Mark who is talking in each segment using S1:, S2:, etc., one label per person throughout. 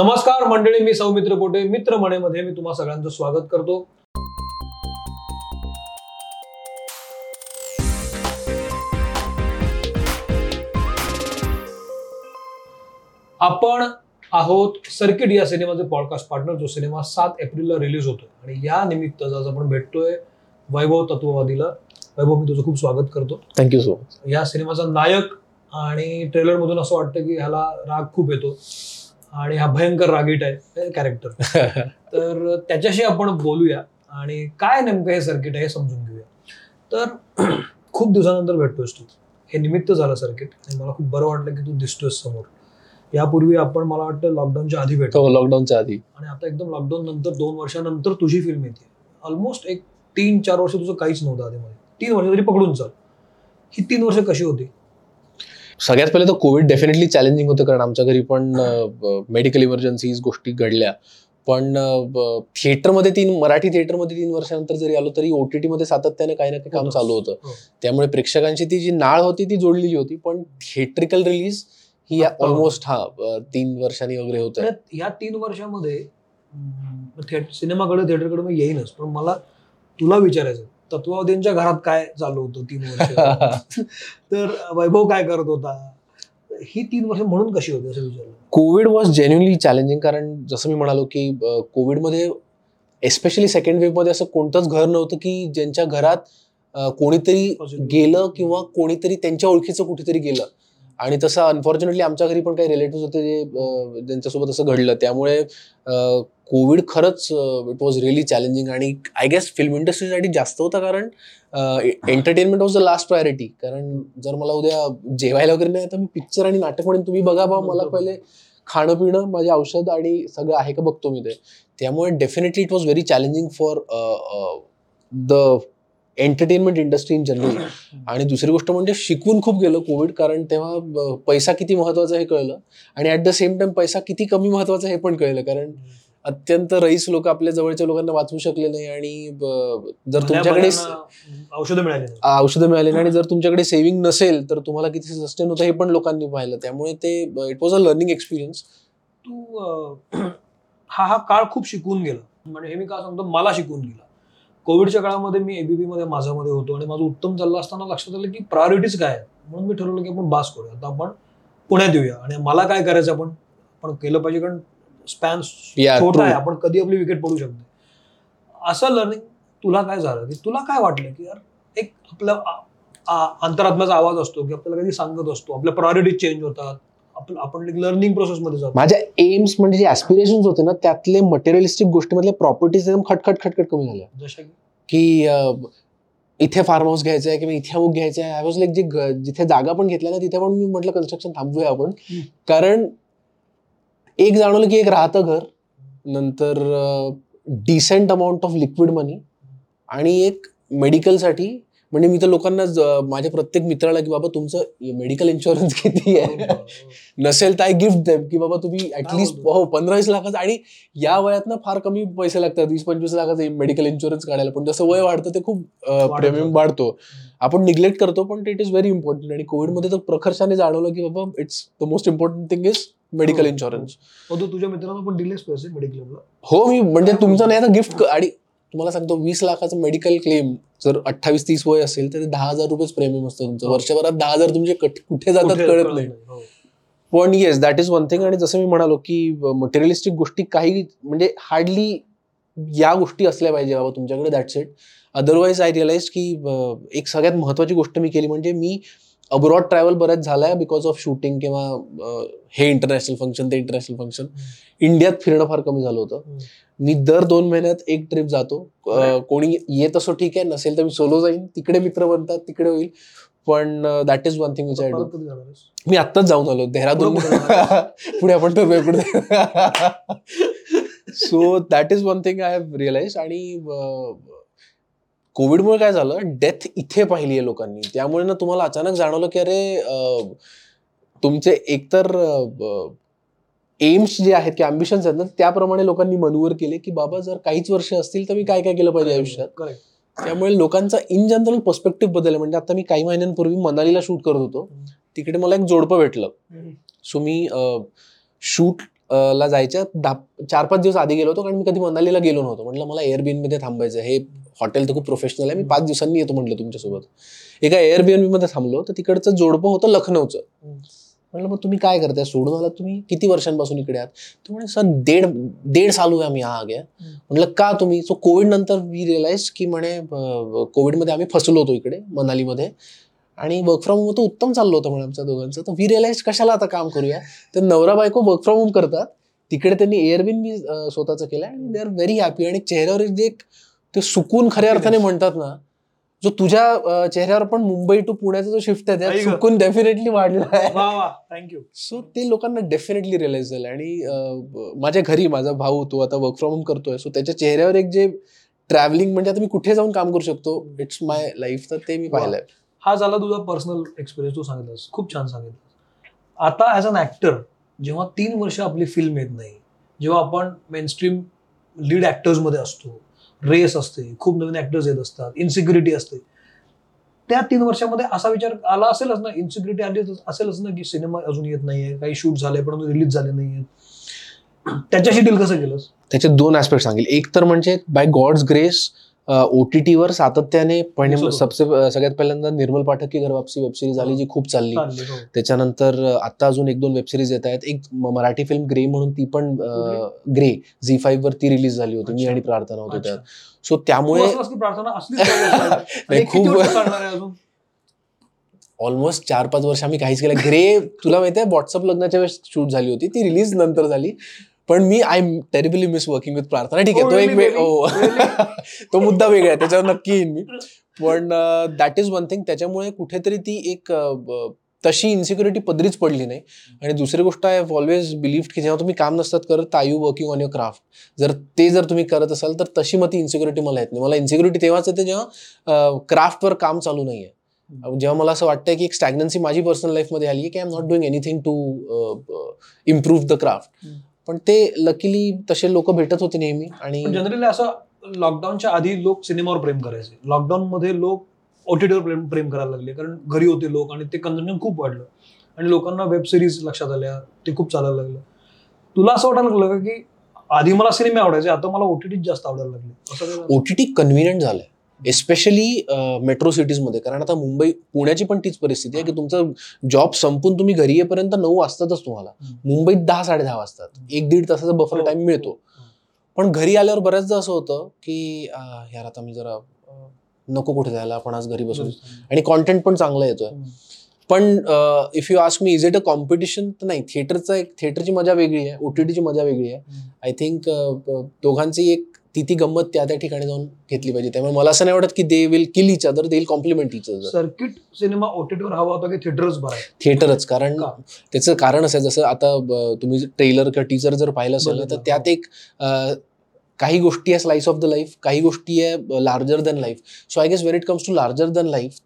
S1: नमस्कार मंडळी मी सौमित्र कोटे मित्र म्हणेमध्ये मी तुम्हा सगळ्यांचं स्वागत करतो. आपण आहोत सर्किट या सिनेमाचे पॉडकास्ट पार्टनर जो सिनेमा सात एप्रिलला रिलीज होतोय. आणि या निमित्त आज आपण भेटतोय वैभव तत्ववादीला. वैभव मी तुझं खूप स्वागत करतो.
S2: थँक्यू सो मच
S1: या सिनेमाचा नायक आणि ट्रेलर मधून असं वाटतं की ह्याला राग खूप येतो. आणि हा भयंकर रागीट आहे कॅरेक्टर तर त्याच्याशी आपण बोलूया आणि काय नेमकं हे सर्किट आहे हे समजून घेऊया. तर खूप दिवसानंतर भेटतोयस तू हे निमित्त झालं सर्किट आणि मला खूप बरं वाटलं की तू दिसतोयस समोर. यापूर्वी आपण मला वाटतं लॉकडाऊनच्या आधी भेटतो
S2: हो लॉकडाऊनच्या आधी.
S1: आणि आता एकदम लॉकडाऊन नंतर दोन वर्षानंतर तुझी फिल्म येते. ऑलमोस्ट एक तीन चार वर्ष तुझं काहीच नव्हतं आधीमध्ये तीन वर्ष तरी पकडून चाल. ही तीन वर्ष कशी होती?
S2: सगळ्यात पहिले तर कोविड डेफिनेटली चॅलेंजिंग होतं कारण आमच्या घरी पण मेडिकल इमर्जन्सीज गोष्टी घडल्या. पण थिएटरमध्ये तीन मराठी थिएटरमध्ये तीन वर्षानंतर जरी आलो तरी ओ टी टीमध्ये सातत्याने काही ना काही काम. चालू होतं.
S1: हो.
S2: त्यामुळे प्रेक्षकांची ती जी नाळ होती ती जोडलेली होती. पण थिएट्रिकल रिलीज ही ऑलमोस्ट हा तीन वर्षांनी वगैरे होत
S1: ह्या तीन वर्षामध्ये सिनेमाकडे थिएटरकडे मी येईनच पण मला तुला विचारायचं तत्वावधींच्या घरात काय चालू होतं तीन वर्ष? तर वैभव काय करत होता? ही तीन वर्ष म्हणून कशी होती असं विचारलं?
S2: कोविड वॉज जेन्युनली चॅलेंजिंग कारण जसं मी म्हणालो की कोविडमध्ये एस्पेशली सेकंड वेव्हमध्ये असं कोणतंच घर नव्हतं की ज्यांच्या घरात कोणीतरी. गेलं किंवा कोणीतरी त्यांच्या ओळखीचं कुठेतरी गेलं. आणि तसं अनफॉर्च्युनेटली आमच्या घरी पण काही रिलेटिव्ह होते जे ज्यांच्यासोबत असं घडलं. त्यामुळे कोविड खरंच इट वॉज रिअली चॅलेंजिंग आणि आय गेस फिल्म इंडस्ट्रीसाठी जास्त होता कारण entertainment was the last priority कारण जर मला उद्या जेवायला वगैरे नाही तर मी पिक्चर आणि नाटक म्हणून तुम्ही बघा बा मला पहिले खाणं पिणं माझे औषध आणि सगळं आहे का बघतो मी ते. त्यामुळे definitely it was very challenging for the entertainment industry in general आणि दुसरी गोष्ट म्हणजे शिकवून खूप गेलं कोविड कारण तेव्हा ब- पैसा किती महत्त्वाचा हे कळलं. आणि ॲट द सेम टाइम पैसा किती कमी महत्त्वाचा हे पण कळलं. कारण अत्यंत रईस लोक आपल्या जवळच्या लोकांना वाचवू शकले नाही आणि जर तुमच्याकडे
S1: औषधं मिळाली.
S2: औषधं मिळाली नाही आणि जर तुमच्याकडे सेव्हिंग नसेल तर तुम्हाला किती सस्टेन होतं हे पण लोकांनी पाहिलं. त्यामुळे ते it was a learning experience
S1: तू हा हा काळ खूप शिकून गेला. म्हणजे हे मी का सांगतो मला शिकून गेला. कोविडच्या काळामध्ये मी एबीपी मध्ये माझ्यामध्ये होतो आणि माझं उत्तम चाललं असताना लक्षात आलं की प्रायोरिटीज काय आहेत. म्हणून मी ठरवलं की आपण बास करूया. आता आपण पुण्यात येऊया आणि मला काय करायचं आपण? आपण केलं पाहिजे कारण स्पॅन छोटा. आहे आपण कधी आपली विकेट पडू शकते असं लर्निंग तुला काय झालं? की तुला काय वाटलं की यार एक आपला अंतरात्म्याचा आवाज असतो की आपल्याला कधी सांगत असतो आपल्या प्रायोरिटीज चेंज होतात आपण लर्निंग प्रोसेसमध्ये जातो.
S2: माझ्या एम्स म्हणजे जे ऍस्पिरेशन होते ना त्यातले मटेरियलिस्टिक गोष्टीमधले प्रॉपर्टीज एकदम खटखट खटखट कमी झाल्या
S1: जशा की?
S2: इथे फार्म हाऊस घ्यायचं आहे किंवा इथे अमुक घ्यायचं आहे आय वॉज लाईक जे जिथे जागा पण घेतल्या ना तिथे पण मी म्हटलं कन्स्ट्रक्शन थांबूया आपण. कारण एक जाणवलं की एक राहतं घर नंतर decent amount of liquid money आणि एक मेडिकलसाठी म्हणजे मी तर लोकांना माझ्या प्रत्येक मित्राला की बाबा तुमचं मेडिकल इन्शुरन्स किती आहे? नसेल तर आय गिफ्ट देम की बाबा तुम्ही ऍटलीस्ट? हो पंधरा वीस लाखाचं आणि या वयात ना फार कमी पैसे लागतात. वीस पंचवीस लाखाचं मेडिकल इन्शुरन्स काढायला. पण जसं वय वाढतं ते खूप प्रीमियम. वाढतो. आपण निग्लेक्ट करतो पण इट इज व्हेरी इम्पॉर्टंट आणि कोविडमध्ये तर प्रखरशाने जाणवलं की बाबा it's the most important thing is medical
S1: हो.
S2: इन्शुरन्स
S1: मग तू तुझ्या मित्रांना पण दिलेस पैसे मेडिक्लेमला
S2: हो मी म्हणजे तुमचं नाही तर गिफ्ट आणि तुम्हाला सांगतो वीस लाखाचं मेडिकल क्लेम जर अठ्ठावीस तीस वय असेल तर दहा हजार रुपयेच प्रीमियम असतं तुमचं
S1: हो.
S2: वर्षभरात दहा हजार तुमचे कुठे जातात कळत नाही
S1: हो.
S2: पण yes that is one thing आणि जसं मी म्हणालो की मटेरियलिस्टिक गोष्टी काही म्हणजे हार्डली या गोष्टी असल्या पाहिजे बाबा तुमच्याकडे that's it otherwise I realise की एक सगळ्यात महत्वाची गोष्ट मी केली म्हणजे मी अब्रॉड ट्रॅव्हल बऱ्याच झालाय बिकॉज ऑफ शूटिंग किंवा हे इंटरनॅशनल फंक्शन ते इंटरनॅशनल फंक्शन इंडियात फिरणं फार कमी झालं होतं. मी दर दोन महिन्यात एक ट्रिप जातो. कोणी येत असो ठीक आहे नसेल तर मी सोलो जाईन. तिकडे मित्र बनतात तिकडे होईल. पण that is one thing which I do? मी आत्ताच जाऊन आलो. देहरादून.
S1: पुढे
S2: आपण ठरवूया पुढे. So that is one thing I have realise आणि कोविडमुळे काय झालं? डेथ इथे पाहिली आहे लोकांनी. त्यामुळे ना तुम्हाला अचानक जाणवलं की अरे तुमचे एकतर एम्स जे आहेत की अम्बिशन्स आहेत ना त्याप्रमाणे लोकांनी मनवर केले की बाबा जर काहीच वर्ष असतील तर मी काय काय केलं पाहिजे आयुष्यात. त्यामुळे लोकांचा इन जनरल पर्स्पेक्टिव्ह बदलला. म्हणजे आता मी काही महिन्यांपूर्वी मनालीला शूट करत होतो. तिकडे मला एक जोडपं भेटलं. सो मी शूट ला जायच्या दहा चार पाच दिवस आधी गेलो होतो कारण मी कधी मनालीला गेलो नव्हतो. म्हटलं मला एअरबीएनमध्ये थांबायचं हे हॉटेल तर खूप प्रोफेशनल आहे. मी पाच दिवसांनी येतो म्हटलं तुमच्यासोबत. एका एअरबीएनमध्ये थांबलो तर तिकडचं जोडपं होतं लखनौचं. म्हटलं मग तुम्ही काय करताय? सोडून आलात तुम्ही? किती वर्षांपासून इकडे आहात? तो म्हणे सर डेढ़ डेढ़ साल हुए हम यहाँ आ गए
S1: हम्म.
S2: म्हटलं का तुम्ही? सो कोविड नंतर वी रिअलाइज की म्हणे कोविडमध्ये आम्ही फसलो होतो इकडे मनालीमध्ये. आणि वर्क फ्रॉम होम तर उत्तम चाललं होतं म्हणे आमच्या दोघांचं. तर वी रिअलाइज कशाला आता काम करूया? तर नवरा बायको वर्क फ्रॉम होम करतात. तिकडे त्यांनी एअरबिन बी अं, स्वतःचं केलं आणि दे आर व्हेरी हॅपी आणि चेहऱ्यावर एक ते सुकून खऱ्या अर्थाने म्हणतात ना जो तुझ्या चेहऱ्यावर पण मुंबई टू पुण्याचा जो शिफ्ट आहे त्यात. सुकून डेफिनेटली वाढलेला आहे.
S1: थँक्यू
S2: सो ते लोकांना डेफिनेटली रिअलाइज झालं. आणि माझ्या घरी माझा भाऊ तो आता वर्क फ्रॉम होम करतोय. सो त्याच्या चेहऱ्यावर एक जे ट्रॅव्हलिंग म्हणजे आता मी कुठे जाऊन काम करू शकतो इट्स माय लाईफ तर ते मी. पाहिलंय.
S1: हा झाला तुझा पर्सनल एक्सपिरियन्स तू सांगितलास. खूप छान सांगितलं आता ॲज अन ऍक्टर जेव्हा तीन वर्ष आपली फिल्म येत नाही जेव्हा आपण मेनस्ट्रीम लीडमध्ये असतो रेस असते खूप नवीन ऍक्टर्स येत असतात इन्सिक्युरिटी असते. त्या तीन वर्षामध्ये असा विचार आला असेलच ना इन्सिक्युरिटी आली असेलच ना की सिनेमा अजून येत नाहीये काही शूट झाले पण रिलीज झाले नाहीये. त्याच्याशी डील कसं केलंस?
S2: त्याचे दोन ऍस्पेक्ट सांगेल. एक तर म्हणजे by God's grace O T टीवर सातत्याने. सबसे सगळ्यात पहिल्यांदा निर्मल पाठक की घर वापसी वेब सिरीज आली जी खूप चालली.
S1: हो.
S2: त्याच्यानंतर आता अजून एक दोन वेब सिरीज येत आहेत. एक मराठी फिल्म ग्रे म्हणून ती पण ग्रे झी फाईव्ह वर ती रिलीज झाली होती. मी. आणि प्रार्थना होतो. त्यात. सो त्यामुळे खूप- ऑलमोस्ट चार पाच वर्ष आम्ही काहीच केलं. ग्रे तुला माहिती आहे व्हॉट्सअप लग्नाच्या वेळेस शूट झाली होती. ती रिलीज नंतर झाली. पण मी I terribly miss working with Prarthana ठीक आहे
S1: Oh,
S2: तो एक? हो. तो मुद्दा वेगळा आहे त्याच्यावर नक्की येईन मी. पण दॅट इज वन थिंग त्याच्यामुळे कुठेतरी ती एक ब- तशी इन्सिक्युरिटी पदरीच पडली नाही. आणि दुसरी गोष्ट आय हॅव ऑलवेज बिलीव्ह की जेव्हा तुम्ही काम नसतात करत are you working on your craft जर ते जर तुम्ही करत असाल तर तशी मग ती इन्सिक्युरिटी मला येत नाही. मला इन्सिक्युरिटी तेव्हाच येते जेव्हा क्राफ्टवर काम चालू नाही आहे जेव्हा मला असं वाटतं की एक स्टॅग्नन्सी माझी पर्सनल लाईफमध्ये आली आहे की I am not doing anything to improve the craft. पण ते लकीली तसे लोक भेटत होते नेहमी आणि
S1: जनरली असं लॉकडाऊनच्या आधी लोक सिनेमावर प्रेम करायचे. लॉकडाऊन मध्ये लोक ओटीटीवर प्रेम प्रेम करायला लागले. कारण घरी होते लोक आणि ते कन्झम्पशन खूप वाढलं. आणि लोकांना वेब सिरीज लक्षात आल्या. ते खूप चालायला लागलं. तुला असं वाटायला लागलं का की आधी मला सिनेमे आवडायचे आता मला ओटीटी जास्त आवडायला लागले?
S2: ओटीटी कन्व्हिनियंट झालंय. एस्पेशली मेट्रो सिटीजमध्ये कारण आता मुंबई पुण्याची पण तीच परिस्थिती आहे की तुमचा जॉब संपून तुम्ही घरी येईपर्यंत नऊ वाजतातच तुम्हाला. मुंबईत दहा साडे दहा वाजतात. एक दीड तासाचा बफर
S1: हो,
S2: टाइम मिळतो.
S1: हो.
S2: पण घरी आल्यावर बऱ्याचदा असं होतं की यार आता मी जरा नको कुठे जायला आपण आज घरी बसून. आणि कॉन्टेंट पण चांगला येतोय. पण if you ask me is it a competition तर नाही. थिएटरचा एक थिएटरची मजा वेगळी आहे. ओटीटीची मजा वेगळी आहे. आय थिंक दोघांची एक ती ती गंमत त्या त्या ठिकाणी जाऊन घेतली पाहिजे. त्यामुळे मला असं नाही वाटत की they will kill each other they will complement each other
S1: circuit cinema ओटीटीवर हवा होता की थिएटरच
S2: थिएटरच कारण? त्याचं कारण असं आहे जसं आता तुम्ही ट्रेलर किंवा टीचर जर पाहिलं असेल तर. त्यात एक काही गोष्टी आहे स्लाइस ऑफ द लाईफ काही गोष्टी आहे larger than life so I guess where it comes to larger than life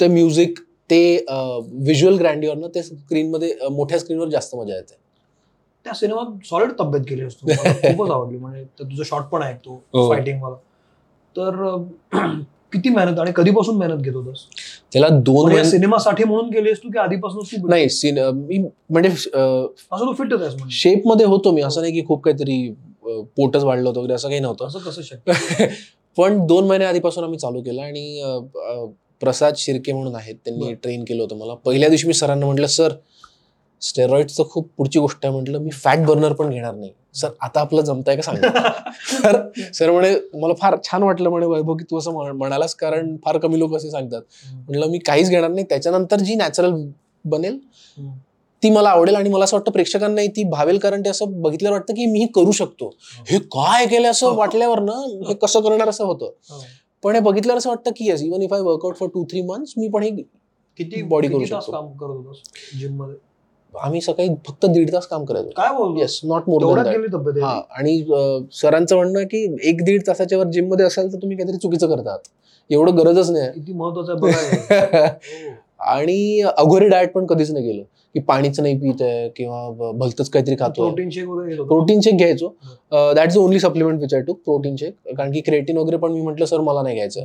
S2: ते म्युझिक ते व्हिज्युअल ग्रँडिओरनं ते स्क्रीनमध्ये मोठ्या स्क्रीनवर जास्त मजा येते.
S1: त्या सिनेमात सॉलिड तब्येत केली असतो. खूपच आवडली. म्हणजे तुझं शॉर्ट पण ऐकतो
S2: हो.
S1: फायटिंग वाला. तर किती मेहनत आणि कधीपासून मेहनत घेत होतास?
S2: त्याला दोन
S1: या सिनेमासाठी म्हणून केलीस तू की आधीपासून तू
S2: नाही मी म्हणजे
S1: असं तू फिट आहेस म्हणजे.
S2: शेपमध्ये होतो मी. असं नाही की खूप काहीतरी पोटच वाढलं होतं वगैरे असं काही नव्हतं.
S1: असं कसं शक्य?
S2: पण दोन महिने आधीपासून आम्ही चालू केलं आणि प्रसाद शिर्के म्हणून आहेत त्यांनी. ट्रेन केलं होतं मला. पहिल्या दिवशी मी सरांना म्हटलं सर स्टेरॉइडचं खूप पुढची गोष्ट आहे म्हटलं मी फॅट बर्नर पण घेणार नाही. सर आता आपलं जमतंय का सांगा. सर म्हणे मला फार छान वाटलं म्हणे वैभव की तू असं म्हण- म्हणालास कारण फार कमी लोक असे सांगतात. म्हटलं मी काहीच घेणार नाही. त्याच्यानंतर जी नॅचरल बनेल. ती मला आवडेल आणि मला असं वाटतं प्रेक्षकांनाही ती भावेल कारण ते असं बघितल्यावर वाटतं की मी करू शकतो. हे काय केलं असं वाटल्यावर ना हे कसं करणार असं होतं. पण हे बघितल्यावर असं वाटतं की even if I work out for two three months मी पण हे
S1: किती
S2: Body करू शकतो. आम्ही सकाळी फक्त दीड तास काम करायचो
S1: काय
S2: येस नॉट मोर हा आणि सरांचं म्हणणं की एक दीड तासाच्या वर जिममध्ये असाल तर तुम्ही काहीतरी चुकीचं करतात. एवढं गरजच नाही.
S1: किती महत्वाचं.
S2: आणि अघोरी डाएट पण कधीच नाही गेलो की पाणीच नाही पित आहे किंवा भलतंच काहीतरी खातो.
S1: प्रोटीन शेक वगैरे?
S2: प्रोटीन शेक घ्यायचो. That is only supplement which I to protein shake कारण की क्रेटिन वगैरे पण मी म्हटलं सर मला नाही घ्यायचं.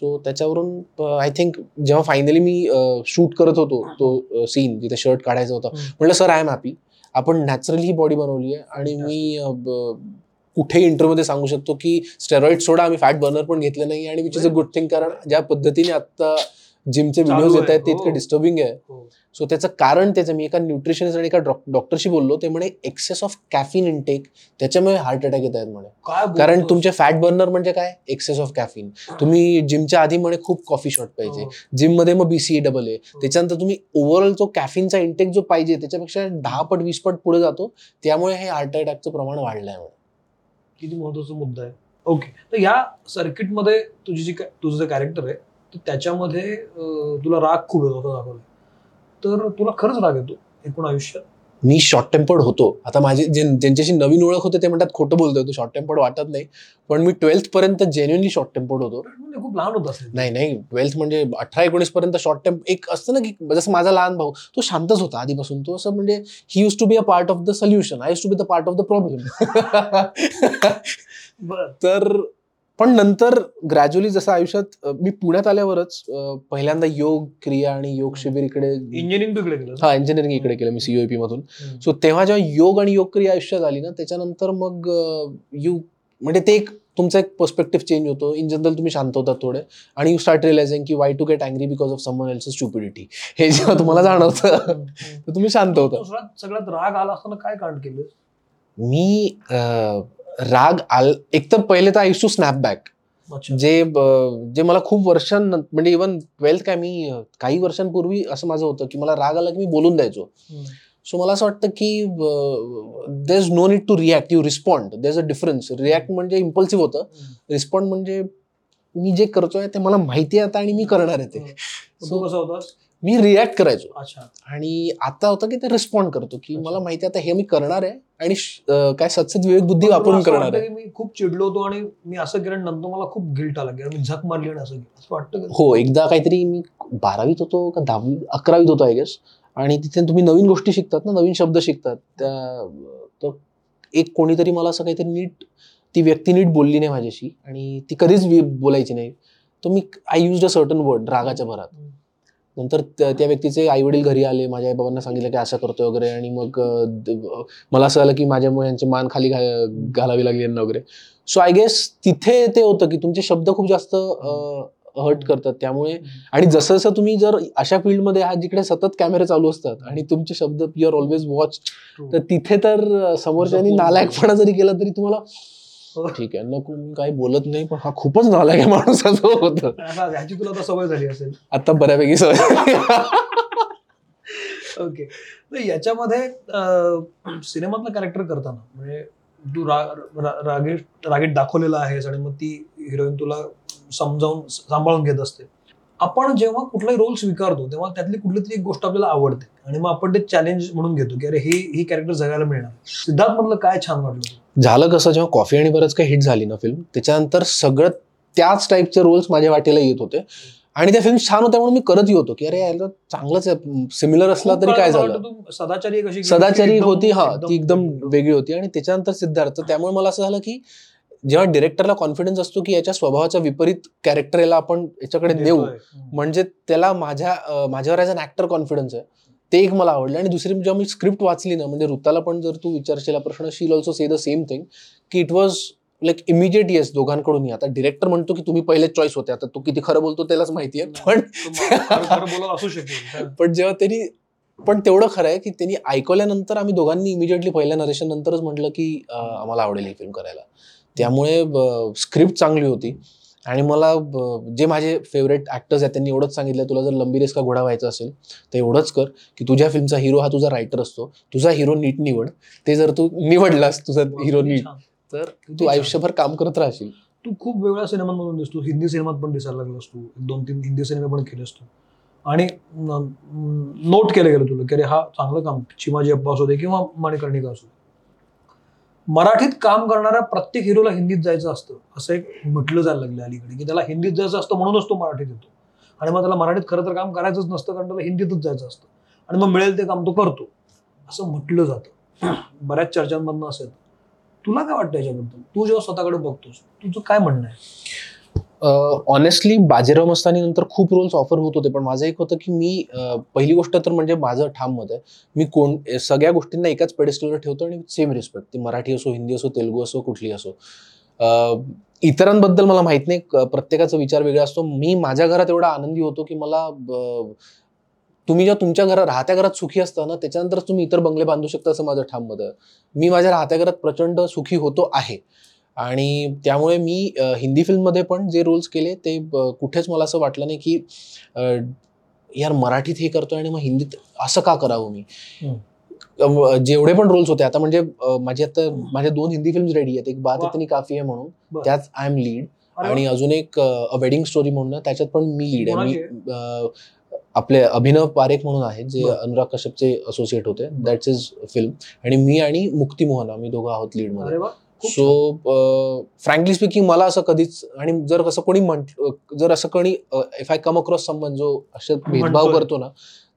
S2: सो त्याच्यावरून आय थिंक जेव्हा फायनली मी शूट करत होतो तो सीन जिथे शर्ट काढायचा होता. म्हटलं सर आय एम हॅपी आपण नॅचरली ही बॉडी बनवली आहे आणि मी कुठेही इंटरव्ह्यूमध्ये सांगू शकतो की स्टेरॉइड सोडा आम्ही फॅट बर्नर पण घेतलं नाही आणि which is a good thing कारण ज्या पद्धतीने आता जिमचे व्हिडिओज येत
S1: आहे,
S2: आहेत ते इतके. डिस्टर्बिंग आहे. सो त्याचं कारण त्याचं मी एका न्यूट्रिशनिस्ट आणि एका डॉक्टरशी बोललो ते म्हणे एक्सेस ऑफ कॅफिन इनटेक त्याच्यामुळे हार्ट अटॅक येत आहेत म्हणे. कारण? तुमचे फॅट बर्नर म्हणजे काय? एक्सेस ऑफ कॅफिन तुम्ही जिमच्या आधी म्हणे खूप कॉफी शॉट पाहिजे.
S1: हो.
S2: जिममध्ये मग बीसीए डबल आहे त्याच्यानंतर तुम्ही ओव्हरऑल जो कॅफिनचा इंटेक जो पाहिजे त्याच्यापेक्षा दहा पट वीस पट पुढे जातो त्यामुळे हे हार्ट अटॅकचं प्रमाण वाढलंय म्हणे.
S1: किती महत्त्वाचा मुद्दा आहे. ओके तर या सर्किटमध्ये तुझी जी तुझं जे कॅरेक्टर आहे तर त्याच्यामध्ये तुला राग खूप येतो असं दाखवलं. तर तुला खरंच राग येतो एकूण आयुष्यात?
S2: मी शॉर्ट टेम्पर्ड होतो. आता माझे जे ज्यांच्याशी नवीन ओळख होते ते म्हणतात खोटं बोलतोय तू शॉर्ट टेम्पर्ड वाटत नाही. पण मी ट्वेल्थ पर्यंत जेन्युअनली शॉर्ट टेम्पर्ड होतो
S1: म्हणजे खूप लहान होत असेल.
S2: नाही नाही. ट्वेल्थ म्हणजे अठरा एकोणीस पर्यंत शॉर्ट टेम्प एक असतं ना की जसं माझा लहान भाऊ तो शांतच होता आधीपासून. तो असं म्हणजे he used to be a part of the solution I used to be the part of the problem तर पण नंतर ग्रॅज्युअली जसं आयुष्यात मी पुण्यात आल्यावरच पहिल्यांदा योग क्रिया आणि योग शिबिर इकडे
S1: इंजिनिअरिंग इकडे केलं
S2: हा इंजिनिअरिंग इकडे केलं मी सीओपी मधून. सो तेव्हा जेव्हा योग आणि योग क्रिया आयुष्यात आली ना त्याच्यानंतर मग यू म्हणजे ते एक तुमचा एक पर्स्पेक्टिव्ह चेंज होतो. इन जनरल तुम्ही शांत होतात थोडे. आणि यू स्टार्ट रिअलायझिंग की why to get angry because of someone else stupidity हे जेव्हा तुम्हाला जाणवतं. तर तुम्ही शांत होता.
S1: सगळ्यात राग आला असताना काय कांड केलं?
S2: मी राग आल एक तर पहिले तर आय टू स्नॅप बॅक
S1: अच्छा.
S2: जे जे मला खूप वर्षां म्हणजे इवन ट्वेल्थ काय मी काही वर्षांपूर्वी असं माझं होतं की मला राग आला की मी बोलून द्यायचो. सो मला असं वाटतं की there is no need to react you respond there is a difference react म्हणजे इम्पल्सिव्ह होतं. रिस्पॉन्ड म्हणजे मी जे करतोय ते मला माहिती आहे आता आणि मी करणार आहे ते. मी रिॲक्ट करायचो.
S1: अच्छा.
S2: आणि आता होतं की ते रिस्पॉन्ड करतो की. मला माहिती आहे आता हे मी करणार आहे आणि काय सत्सद विवेक बुद्धी वापरून करणार आहे.
S1: मी खूप चिडलो होतो आणि मी असं केलं नंतर मला खूप गिल्ट आला मी झक मारली आणि असं वाटतं
S2: हो एकदा काहीतरी मी बारावीत होतो का दहावी अकरावीत होतो आय गेस आणि तिथे तुम्ही नवीन गोष्टी शिकतात ना नवीन शब्द शिकतात. त्या तर एक कोणीतरी मला असं काहीतरी नीट ती व्यक्ती नीट बोलली नाही माझ्याशी आणि ती कधीच बोलायची नाही. तर मी I use a certain word रागाच्या भरात. नंतर त्या व्यक्तीचे आई वडील घरी आले माझ्या आई बाबांना सांगितलं की असं करतोय वगैरे आणि मग मला असं आलं की माझ्यामुळे यांची मान खाली घालावी लागली यांना वगैरे सो आय गेस तिथे ते होतं की तुमचे शब्द खूप जास्त हर्ट करतात त्यामुळे आणि जसं जसं तुम्ही जर अशा फील्डमध्ये आहात जिकडे सतत कॅमेरे चालू असतात आणि तुमचे शब्द यू आर ऑलवेज वॉच. तर तिथे तर समोरच्यानी नालायकपणा जरी केला तरी तुम्हाला. ठीक आहे. नको मी काही बोलत नाही पण हा खूपच नालायक आहे माणूस असं होतं.
S1: असा- ह्याची तुला आता सवय झाली असेल.
S2: आता बऱ्यापैकी सवय
S1: ओके. तर याच्यामध्ये सिनेमातलं कॅरेक्टर करताना म्हणजे तू रागीट रागीट दाखवलेला आहेस आणि मग ती हिरोईन तुला समजावून सांभाळून घेत असते. आपण जेव्हा कुठलाही रोल स्वीकारतो तेव्हा त्यातली कुठली तरी एक गोष्ट आपल्याला आवडते. आणि मग आपण ते चॅलेंज म्हणून घेतो की अरे ही ही कॅरेक्टर जगायला मिळणार. सिद्धार्थ मधलं काय छान वाटलं?
S2: झालं कसं जेव्हा कॉफी आणि बरंच काही हिट झाली ना फिल्म त्याच्यानंतर सगळं त्याच टाईपचे रोल्स माझ्या वाटेला येत होते. आणि त्या फिल्म छान होत्या म्हणून मी करत होतो की अरे याला चांगलंच आहे. सिमिलर असला तरी काय झालं?
S1: सदाचारी कशी
S2: सदाचारी होती हा ती एकदम वेगळी होती. आणि त्याच्यानंतर सिद्धार्थ त्यामुळे मला असं झालं की जेव्हा डिरेक्टरला कॉन्फिडन्स असतो की याच्या स्वभावाच्या विपरीत कॅरेक्टर याला आपण याच्याकडे.
S1: हम्म.
S2: म्हणजे त्याला माझ्या माझ्यावर ॲज अन ऍक्टर कॉन्फिडन्स आहे. ते एक मला आवडलं. आणि दुसरी जेव्हा मी स्क्रिप्ट वाचली ना म्हणजे ऋताला पण जर तू विचारशील प्रश्न शील also say the same thing की it was like immediate yes दोघांकडूनही आता डिरेक्टर म्हणतो की तुम्ही पहिलेच चॉईस होते. आता तू किती खरं बोलतो त्यालाच माहिती आहे पण. पण जेव्हा त्यांनी पण तेवढं खरं आहे की त्यांनी ऐकवल्यानंतर आम्ही दोघांनी इमिजिएटली पहिल्या नरेशन नंतरच म्हटलं की आम्हाला आवडेल ही फिल्म करायला. त्यामुळे स्क्रिप्ट चांगली होती. आणि मला जे माझे फेवरेट ऍक्टर्स आहेत त्यांनी एवढंच सांगितलं तुला जर लंबी रेस का घोडा व्हायचा असेल तर एवढंच कर की तुझ्या फिल्मचा हिरो हा तुझा रायटर असतो. तुझा हिरो नीट निवड. ते जर तू निवडलास तुझा हिरो नीट. तर तू. आयुष्यभर काम करत राहशील.
S1: तू खूप वेगळ्या सिनेमांमधून दिसतो हिंदी सिनेमात पण दिसायला लागलास तू एक दोन तीन हिंदी सिनेमे पण केलेस तू आणि नोट केलं गेलं तुला की अरे हा चांगलं काम चिमाजी अप्पा असू दे किंवा मणिकर्णिका असू दे. मराठीत काम करणाऱ्या प्रत्येक हिरोला हिंदीत जायचं असतं. असं एक म्हटलं जायला लागलं अलीकडे की त्याला हिंदीत जायचं असतं म्हणूनच तो मराठीत येतो. आणि मग त्याला मराठीत खरं तर काम करायचंच नसतं कारण त्याला हिंदीतच जायचं असतं. आणि मग मिळेल ते काम तो करतो. असं म्हटलं जातं. बऱ्याच चर्चांमधनं असं येतं. तुला काय वाटतं याच्याबद्दल? तू जेव्हा स्वतःकडे बघतोस तुझं काय म्हणणं आहे?
S2: ऑनेस्टली बाजीराव मस्तानी नंतर खूप रोल्स ऑफर होत होते पण माझं एक होतं की मी पहिली गोष्ट तर म्हणजे माझं ठाम मत आहे मी कोण सगळ्या गोष्टींना एकाच पेडेस्टलवर ठेवतो आणि सेम रिस्पेक्ट ती मराठी असो हिंदी असो तेलुगू असो कुठली असो. इतरांबद्दल मला माहीत नाही प्रत्येकाचा विचार वेगळा असतो. मी माझ्या घरात एवढा आनंदी होतो की मला तुम्ही जेव्हा तुमच्या घरात राहत्या घरात सुखी असता ना त्याच्यानंतर तुम्ही इतर बंगले बांधू शकता असं माझं ठाम मत आहे. मी माझ्या राहत्या घरात प्रचंड सुखी होतो आहे. आणि त्यामुळे मी हिंदी फिल्ममध्ये पण जे रोल्स केले ते कुठेच मला असं वाटलं नाही की यार मराठीत हे करतोय आणि मग हिंदीत असं का करावं मी? जेवढे पण रोल्स होते आता म्हणजे माझे आता माझ्या दोन हिंदी फिल्म्स रेडी आहेत. एक बात. इतनी काफी आहे म्हणून. त्यात आय एम लीड आणि. अजून एक अ वेडिंग स्टोरी म्हणून त्याच्यात पण मी लीड आहे. मी आपले अभिनव पारेख म्हणून आहेत जे. अनुराग कश्यपचे असोसिएट होते. दॅट्स इज फिल्म आणि मी आणि मुक्ती मोहन आम्ही दोघं आहोत
S1: लीडमध्ये.
S2: सो फ्रँकली स्पीकिंग मला असं कधीच आणि जर असं कोणी म्हंट जर असं कोणी if I come across someone जो असे भेदभाव. करतो ना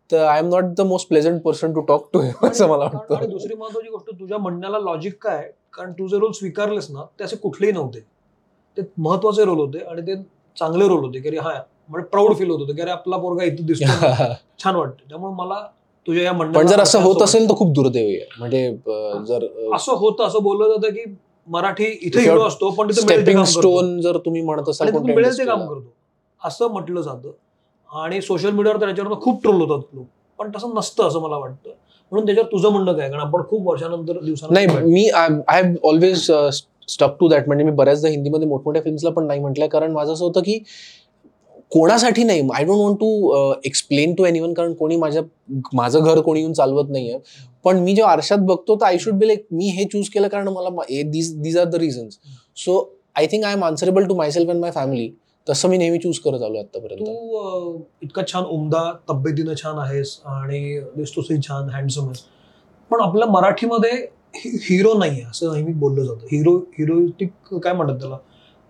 S2: तर I am not the most pleasant person to talk to असं मला वाटतं.
S1: दुसरी महत्वाची गोष्ट तुझ्या म्हणण्याला लॉजिक काय? कारण तू जे रोल स्वीकारलेस ना ते असे कुठलेही नव्हते. ते महत्त्वाचे रोल होते आणि ते चांगले रोल होते की हा म्हणजे प्राऊड फील होत होतं की अरे आपला पोरगा इथे दिसतो छान वाटतं. त्यामुळे मला तुझ्या या म्हणण्याला
S2: पण जर असं होत. असेल तर खूप दुर्दैवी आहे म्हणजे जर
S1: असं होतं असं बोललं जातं की मराठी इथे हिरो असतो पण तिथे.
S2: स्टोन जर तुम्ही म्हणत असाल
S1: मिळेल ते काम. करतो. असं म्हटलं जातं. आणि सोशल मीडियावर तर त्याच्यावर खूप ट्रोल होतात लोक. पण तसं नसतं असं मला वाटतं. म्हणून त्याच्यावर तुझं म्हणणं काय? कारण आपण खूप वर्षानंतर दिवसानंतर
S2: नाही. मी I have always stuck to that म्हणजे मी बऱ्याचदा हिंदीमध्ये मोठमोठ्या फिल्म्सला पण नाही म्हटलंय. कारण माझं असं होतं की कोणासाठी नाही? I don't want to explain to anyone कारण कोणी माझ्या माझं घर कोणी येऊन चालवत नाहीये. पण मी जेव्हा आरशात बघतो तर आय शुड बी लाईक मी हे चूज केलं कारण मला these are the reasons so I think I am answerable to myself and my family तसं मी नेहमी चूज करत आलो आतापर्यंत
S1: तू इतका छान उमदा तब्येतीनं छान आहेस आणि दिसतोसही छान हँडसम आहेस. पण आपल्या मराठीमध्ये हिरो नाही आहे असं नेहमी बोललं जातं. हिरो हिरोटिक काय म्हणतात त्याला?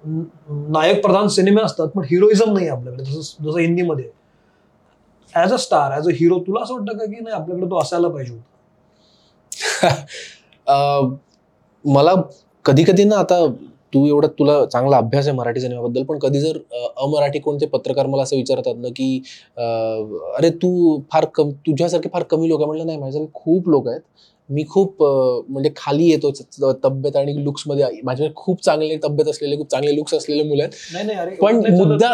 S1: नायक प्रधान सिनेमे असतात पण हिरोइझम नाही आपल्याकडे जसं जसं हिंदीमध्ये. As a star as a hero तुला असं वाटतं का की नाही आपल्याकडे तो असायला पाहिजे होता?
S2: अं, मला कधी कधी ना आता तू एवढा तुला चांगला अभ्यास आहे मराठी सिनेमाबद्दल पण कधी जर अमराठी कोणते पत्रकार मला असं विचारतात ना की अरे तू फार कम तुझ्यासारखे फार कमी लोक आहे. म्हणलं नाही माझ्यासारखे खूप लोक आहेत. मी खूप म्हणजे खाली येतो तब्येत आणि लुक्समध्ये माझ्याकडे खूप चांगले तब्येत असलेले खूप चांगले लुक्स असलेले मुलं आहेत पण. मुद्दा.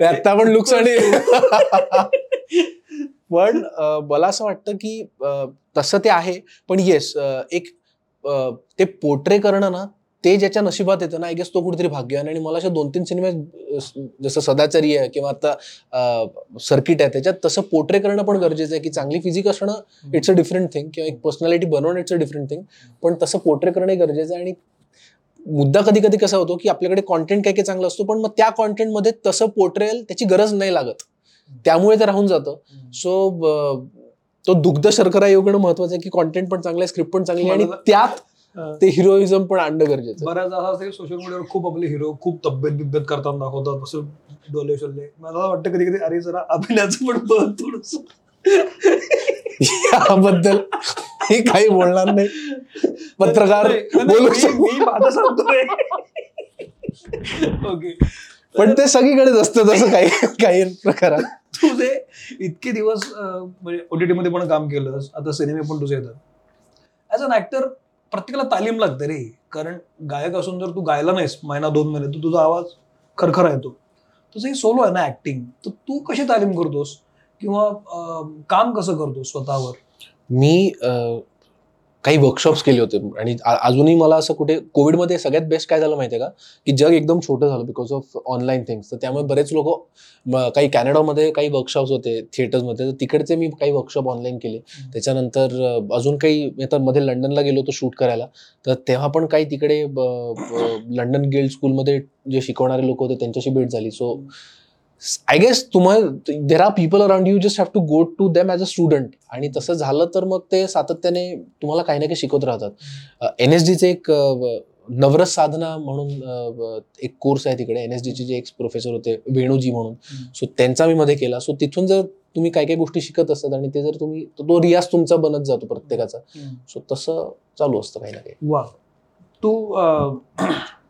S2: आता पण लुक्स आणि पण मला असं वाटतं की तसं ते आहे पण येस एक ते पोर्ट्रे करणं ना ते ज्याच्या नशिबात येतं ना आय गेस तो कुठेतरी भाग्यवान आहे. आणि मला असे दोन तीन सिनेमे जसं सदाचारी आहे किंवा आता सर्किट आहे त्याच्यात तसं पोर्ट्रे करणं पण गरजेचं आहे की चांगली फिजिक असणं इट्स अ डिफरंट थिंग किंवा एक पर्सनॅलिटी बनवणं इट्स अ डिफरंट थिंग पण तसं पोर्ट्रे करणं गरजेचं आहे. आणि मुद्दा कधी कधी कसा होतो की आपल्याकडे कॉन्टेंट काय काय चांगलं असतो पण मग त्या कॉन्टेंटमध्ये तसं पोर्ट्रेल त्याची गरज नाही लागत. त्यामुळे ते राहून जातं. सो तो दुग्ध शर्करा येऊन महत्वाचं आहे की कॉन्टेंट पण चांगलं आहे स्क्रिप्ट पण चांगली आहे. आणि त्यात ते हिरोइझम पण आणणं गरजेचं.
S1: बऱ्याच असं असतं सोशल मीडियावर खूप आपले हिरो खूप तब्येत बिब्येत करताना दाखवतात असं डोले शोले मला वाटतं कधी कधी अरे जरा अभिनयाचं पण बघ थोडस.
S2: याबद्दल मी काही बोलणार नाही. पत्रकार बोलू
S1: सांगतोय. ओके
S2: पण ते सगळीकडेच असतं तसं काही काही प्रकारात.
S1: तुझे इतके दिवस म्हणजे ओटीटी मध्ये पण काम केलंस आता सिनेमे पण तुझे येतात. ऍज अन ऍक्टर प्रत्येकाला तालीम लागते रे. कारण गायक असून जर तू गायला नाहीस महिना दोन महिने तर तुझा आवाज खरखरा येतो. तुझं हे सोलो आहे ना ऍक्टिंग तर तू कशी तालीम करतोस? किंवा काम कसं करतोस स्वतःवर?
S2: मी काही वर्कशॉप्स केले होते. आणि अजूनही मला असं कुठे कोविडमध्ये सगळ्यात बेस्ट काय झालं माहितीये का? की जग एकदम छोटं झालं बिकॉज ऑफ ऑनलाईन थिंग्स तर त्यामुळे बरेच लोक काही कॅनडामध्ये काही वर्कशॉप्स होते थिएटर्समध्ये तर तिकडचे मी काही वर्कशॉप ऑनलाईन केले. त्याच्यानंतर अजून काही मी आता मध्ये लंडनला गेलो होतो शूट करायला. तर तेव्हा पण काही तिकडे लंडन गिल्ड स्कूलमध्ये जे शिकवणारे लोक होते त्यांच्याशी भेट झाली. सो आय गेस तुम्हाला there are people around you just have to go to them as a student आणि तसं झालं तर मग ते सातत्याने तुम्हाला काही ना काही शिकवत राहतात. एन एस डीचे एक नवरस साधना म्हणून एक कोर्स आहे तिकडे. एन एस डीचे जे एक प्रोफेसर होते वेणूजी म्हणून. सो त्यांचा मी मध्ये केला. सो तिथून जर तुम्ही काय काय गोष्टी शिकत असतात आणि ते जर तुम्ही तो रियाज तुमचा बनत जातो प्रत्येकाचा. सो तसं चालू असतं काही ना काही.
S1: वा तू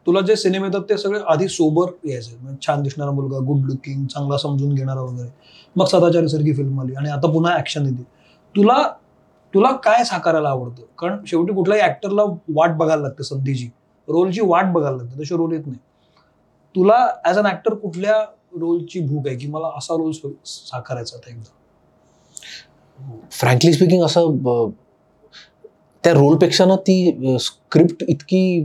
S1: तुला जे सिनेमे येतात ते सगळे आधी सोबर यायचे. म्हणजे छान दिसणारा मुलगा गुड लुकिंग चांगला समजून घेणारा वगैरे. मग सदाचारी सारखी फिल्म आली आणि आता पुन्हा ऍक्शन येते. तुला तुला काय साकारायला आवडतं? कारण शेवटी कुठल्याही ऍक्टरला वाट बघायला लागते संधीची. रोलची वाट बघायला लागते. तशी रोल येत नाही. तुला ऍज अन ऍक्टर कुठल्या रोलची भूक आहे? की मला असा रोल साकारायचा आता एकदा?
S2: फ्रँकली स्पीकिंग असं त्या रोलपेक्षा ना ती स्क्रिप्ट इतकी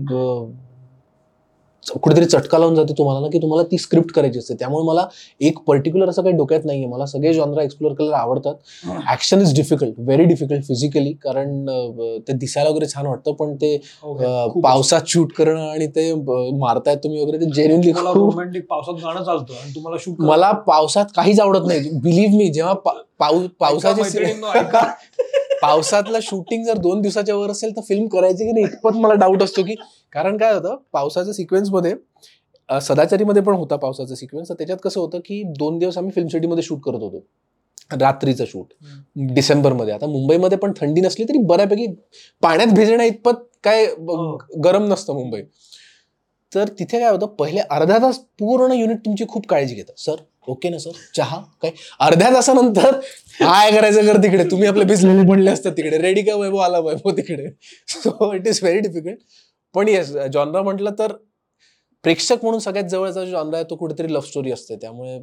S2: कुठेतरी चटका लावून जाते तुम्हाला ना की तुम्हाला ती स्क्रिप्ट करायची असते. त्यामुळे मला एक पर्टिक्युलर असं काही डोक्यात नाहीये. मला सगळे जॉनरा एक्सप्लोर करायला आवडतात. Action is difficult very difficult physically कारण ते दिसायला वगैरे छान वाटतं पण ते
S1: खूप
S2: पावसात शूट करणं आणि ते मारतायत तुम्ही वगैरे ते जेन्युनली
S1: रोमॅन्टिक पावसात गाणं चालतं आणि तुम्हाला शूट
S2: मला पावसात काहीच आवडत नाही. बिलीव्ह मी जेव्हा पा- पाऊ पावसाचे पावसातला शूटिंग जर दोन दिवसाच्या वर असेल तर फिल्म करायची की नाही इतपत मला डाऊट असतो की कारण काय होतं पावसाच्या सिक्वेन्समध्ये सदाचारीमध्ये पण होता पावसाचा सिक्वेन्स तर त्याच्यात कसं होतं की दोन दिवस आम्ही फिल्म सिटीमध्ये शूट करत होतो. रात्रीचं शूट डिसेंबरमध्ये. आता मुंबईमध्ये पण थंडी नसली तरी बऱ्यापैकी पाण्यात भिजण्या इतपत काय
S1: हो.
S2: गरम नसतं मुंबई. तर तिथे काय होतं पहिले अर्धा तास पूर्ण युनिट तुमची खूप काळजी घेतात सर ओके ना सर चहा? काय? अर्ध्या तासानंतर काय करायचं कर तिकडे? तुम्ही आपले भिजलेले बनले असतात तिकडे. रेडी का वैभव? आला वैभव तिकडे. So it is very difficult पण येस जॉनरा म्हटलं तर प्रेक्षक म्हणून सगळ्यात जवळचा जॉनरा आहे तो कुठेतरी लव्ह स्टोरी असते. त्यामुळे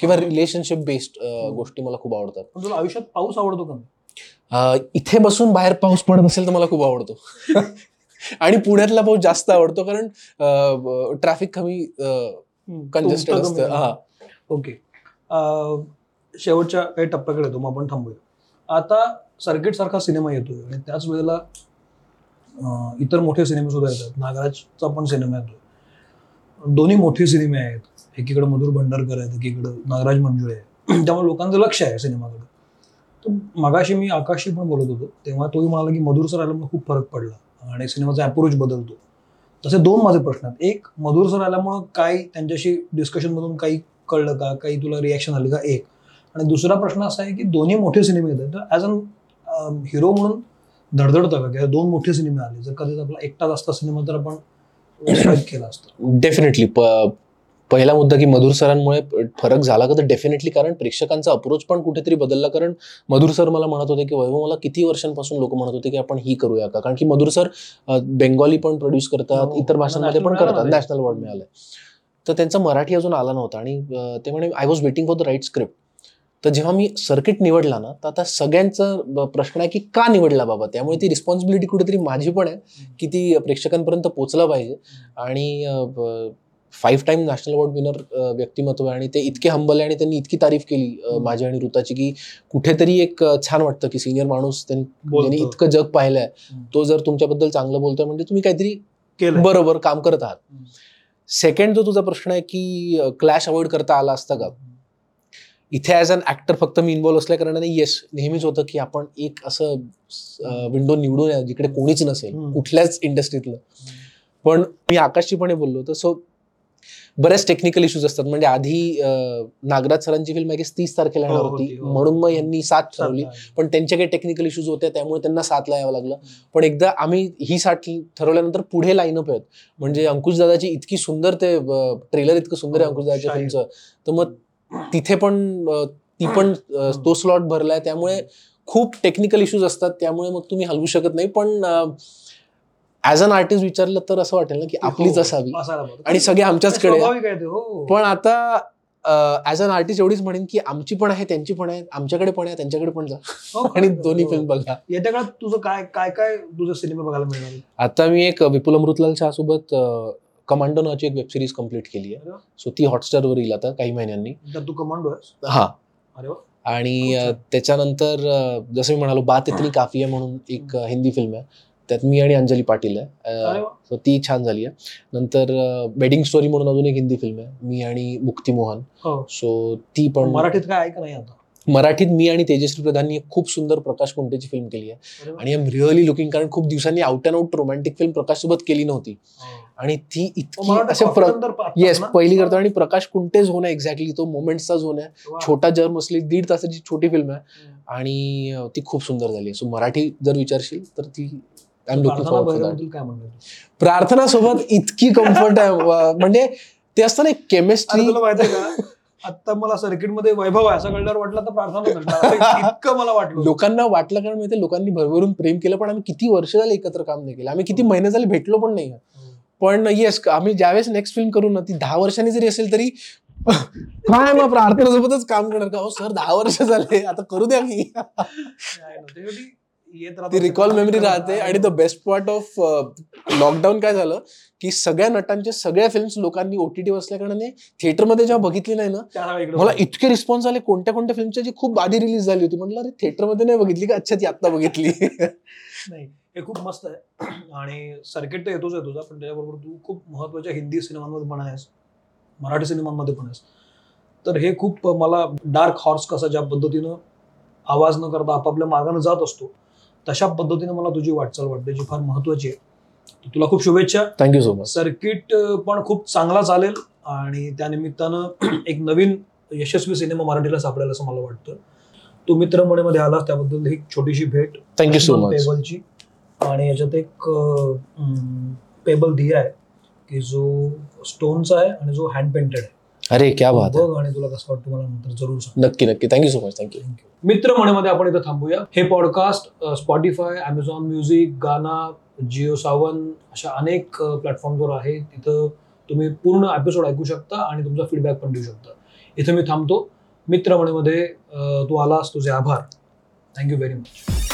S2: किंवा रिलेशनशिप बेस्ड गोष्टी मला खूप आवडतात.
S1: पण तुला आयुष्यात पाऊस आवडतो का?
S2: इथे बसून बाहेर पाऊस पडत असेल तर मला खूप आवडतो. आणि पुण्यातला पाऊस जास्त आवडतो कारण ट्रॅफिक कमी कंजेस्टेड असतं. हा.
S1: ओके. शेवटच्या काही टप्प्याकडे येतो मग आपण थांबूया. आता सर्किट सारखा सिनेमा येतोय आणि त्याच वेळेला इतर मोठे सिनेमे सुद्धा येतात. नागराजचा पण सिनेमा येतोय. दोन्ही मोठे सिनेमे आहेत. एकीकडे मधुर भंडारकर आहेत एकीकडे नागराज मंजुळे आहे त्यामुळे लोकांचं लक्ष आहे सिनेमाकडे. तर मगाशी मी आकाशशी पण बोलत होतो. तेव्हा तोही म्हणाला की मधुर सर आल्यामुळे खूप फरक पडला आणि सिनेमाचा अप्रोच बदलतो. तसे दोन माझे प्रश्न आहेत. एक मधुर सर आल्यामुळं काय त्यांच्याशी डिस्कशनमधून काही कळलं का? काही तुला रिॲक्शन आली का? एक. आणि दुसरा प्रश्न असा आहे की दोन्ही मोठे सिनेमे येतात तर ॲज अन हिरो म्हणून धडधडतं का? की दोन मोठे सिनेमे आले. जर कधीच आपला एकटाच असता सिनेमा तर आपण केला असता.
S2: डेफिनेटली पहिला मुद्दा की मधुर सरांमुळे फरक झाला का? तर डेफिनेटली कारण प्रेक्षकांचा अप्रोच पण कुठेतरी बदलला. कारण मधुर सर मला म्हणत होते की वैभव मला किती वर्षांपासून लोक म्हणत होते की आपण ही करूया का? कारण की मधुर सर बेंगॉली पण प्रोड्यूस करतात
S1: हो.
S2: इतर भाषांमध्ये पण करतात.
S1: मिळालं
S2: नॅशनल अवॉर्ड मिळालंय. तर त्यांचा मराठी अजून आला नव्हता. आणि ते म्हणे I was waiting for the right script तर जेव्हा मी सर्किट निवडला ना तर आता सगळ्यांचा प्रश्न आहे की का निवडला बाबा? त्यामुळे ती रिस्पॉन्सिबिलिटी कुठेतरी माझी पण आहे की ती प्रेक्षकांपर्यंत पोहोचला पाहिजे. आणि five time national award winner व्यक्तिमत्व आहे. आणि ते इतके हंबल आहे आणि त्यांनी इतकी तारीफ केली. माझी आणि ऋताची की कुठेतरी एक छान वाटतं की सिनियर माणूस त्यांनी इतकं जग पाहिलंय. तो जर तुमच्याबद्दल चांगलं बोलतोय म्हणजे तुम्ही काहीतरी बरोबर काम करत आहात. सेकंड जो तुझा प्रश्न आहे की क्लॅश अवॉइड करता आला असता का? इथे ॲज अन ऍक्टर फक्त मी इन्व्हॉल्व असल्या कारणाने येस नेहमीच होतं की आपण एक असं विंडो निवडून जिकडे कोणीच नसेल. कुठल्याच इंडस्ट्रीतलं पण मी आकाशची पण हे बोललो होतो. सो बऱ्याच टेक्निकल इश्यूज असतात. म्हणजे आधी नागराज सरांची फिल्म आहे तीस तारखेला येणार
S1: हो,
S2: होती
S1: होती, हो.
S2: म्हणून मग यांनी सात ठरवली. पण त्यांच्या काही टेक्निकल इश्यूज होत्या त्यामुळे त्यांना सातला यावं लागलं. पण एकदा आम्ही ही साठ ठरवल्यानंतर पुढे लाईनअप आहेत. म्हणजे अंकुश दादाची इतकी सुंदर ते ट्रेलर इतकं सुंदर आहे
S1: हो,
S2: अंकुश दादाच्या. फिल्मचं तर मग तिथे पण ती पण तो स्लॉट भरलाय. त्यामुळे खूप टेक्निकल इश्यूज असतात. त्यामुळे मग तुम्ही हलवू शकत नाही. पण ऍज अन आर्टिस्ट विचारलं तर असं वाटेल ना की आपलीच
S1: हो,
S2: असावी
S1: असायला पाहिजे.
S2: आणि सगळे आमच्याचकडे
S1: हो
S2: पण आता ऍज अन आर्टिस्ट एवढीच म्हणेन की आमची पण आहे त्यांची पण आहे आमच्याकडे पण आहे त्यांच्याकडे पण जा
S1: हो,
S2: आणि. दोन्ही
S1: हो.
S2: फिल्म बघा
S1: येत्या काळात तुझं काय काय काय तुझं सिनेमा बघायला मिळणार?
S2: आता मी एक विपुल अमृतलाल शाह सोबत कमांडो नावाची एक वेब सिरीज कंप्लीट केली आहे. सो ती हॉटस्टारवर येईल आता काही महिन्यांनी
S1: तर तू कमांडो
S2: हा आणि. त्याच्यानंतर जसं मी म्हणालो बात इतनी काफी आहे म्हणून एक हिंदी फिल्म आहे त्यात मी आणि अंजली पाटील आहे. ती छान झाली आहे. नंतर वेडिंग स्टोरी म्हणून अजून एक हिंदी फिल्म आहे. मी आणि मुक्ती मोहन
S1: हो.
S2: सो ती पण
S1: मराठीत काय आहे का नाही आता?
S2: मराठीत मी आणि तेजश्री प्रधाननी एक खूप सुंदर प्रकाश कुंटेची फिल्म केली आहे. आणि आय एम रिअली लुकिंग कारण खूप दिवसांनी out and out romantic film Prakash सोबत केली नव्हती.
S1: हो.
S2: आणि ती इतकी असे येस? पहिली करतो आणि प्रकाश कुंटे झोन आहे एक्झॅक्टली तो मोमेंट्सचा झोन आहे. छोटा जर्म असली दीड तासाची छोटी फिल्म आहे. आणि ती खूप सुंदर झाली आहे. सो मराठी जर विचारशील तर ती
S1: प्रार्थना
S2: सोबत इतकी कम्फर्ट आहे. म्हणजे ते असतं ना
S1: अरे
S2: केमिस्ट्री
S1: तुला का? आता मला सर्किटमध्ये वैभव आहे असं कळल्यावर वाटलं तर प्रार्थना इतकं मला वाटलं.
S2: लोकांना वाटलं कारण माहिती लोकांनी भरभरून प्रेम केलं पण आम्ही किती वर्ष झाले एकत्र काम नाही केलं. आम्ही किती महिने झाले भेटलो पण नाही. पण येस आम्ही ज्यावेळेस नेक्स्ट फिल्म करू ना ती दहा वर्षांनी जरी असेल तरी काय मग प्रार्थनासोबतच काम करणार का? हो सर दहा वर्ष झाले. आता करू द्या
S1: शेवटी येत राहतं.
S2: ती रिकॉल मेमरी राहते आणि the best part of lockdown काय झालं की सगळ्या नटांचे सगळ्या फिल्म्स लोकांनी ओटीटी बसल्या कारणाने थिएटरमध्ये जेव्हा बघितली नाही ना मला इतके रिस्पॉन्स आले कोणत्या कोणत्या फिल्मच्या जी खूप आधी रिलीज झाली होती. म्हटलं अरे थिएटरमध्ये नाही बघितली का? अच्छा ती आत्ता बघितली.
S1: नाही हे खूप मस्त आहे. आणि सर्किट तर येतोच आहे तुझा पण त्याच्याबरोबर तू खूप महत्त्वाच्या हिंदी सिनेमांमध्ये पण आहेस. मराठी सिनेमांमध्ये पण आहेस. तर हे खूप मला डार्क हॉर्स कसा ज्या पद्धतीनं आवाज न करता आपापल्या मार्गाने जात असतो तशा पद्धतीने मला तुझी वाटचाल वाटते जी फार महत्वाची आहे. तुला खूप शुभेच्छा.
S2: थँक्यू सो मच
S1: सर्किट पण खूप चांगला चालेल आणि त्या निमित्तानं एक नवीन यशस्वी सिनेमा मराठीला सापडेल असं मला वाटतं. तू मित्रमणीमध्ये आलास त्याबद्दल ही छोटीशी भेट.
S2: थँक्यू सो मच
S1: पेबलची आणि याच्यात एक पेबल दिया आहे की जो स्टोनचा आहे आणि जो हँड पेंटेड आहे.
S2: अरे क्या बात
S1: बघ आणि तुला कसं वाटतं मला नंतर जरूर सांग.
S2: नक्की नक्की. थँक्यू सो मच थँक्यू
S1: मित्र म्हणेमध्ये आपण इथं थांबूया. हे पॉडकास्ट स्पॉटीफाय अमेझॉन म्युझिक गाना जिओ सावन अशा अनेक प्लॅटफॉर्मवर आहे. तिथं तुम्ही पूर्ण एपिसोड ऐकू शकता आणि तुमचा फीडबॅक पण देऊ शकता. इथं मी थांबतो. मित्र म्हणेमध्ये तू आलास तुझे आभार. Thank you very much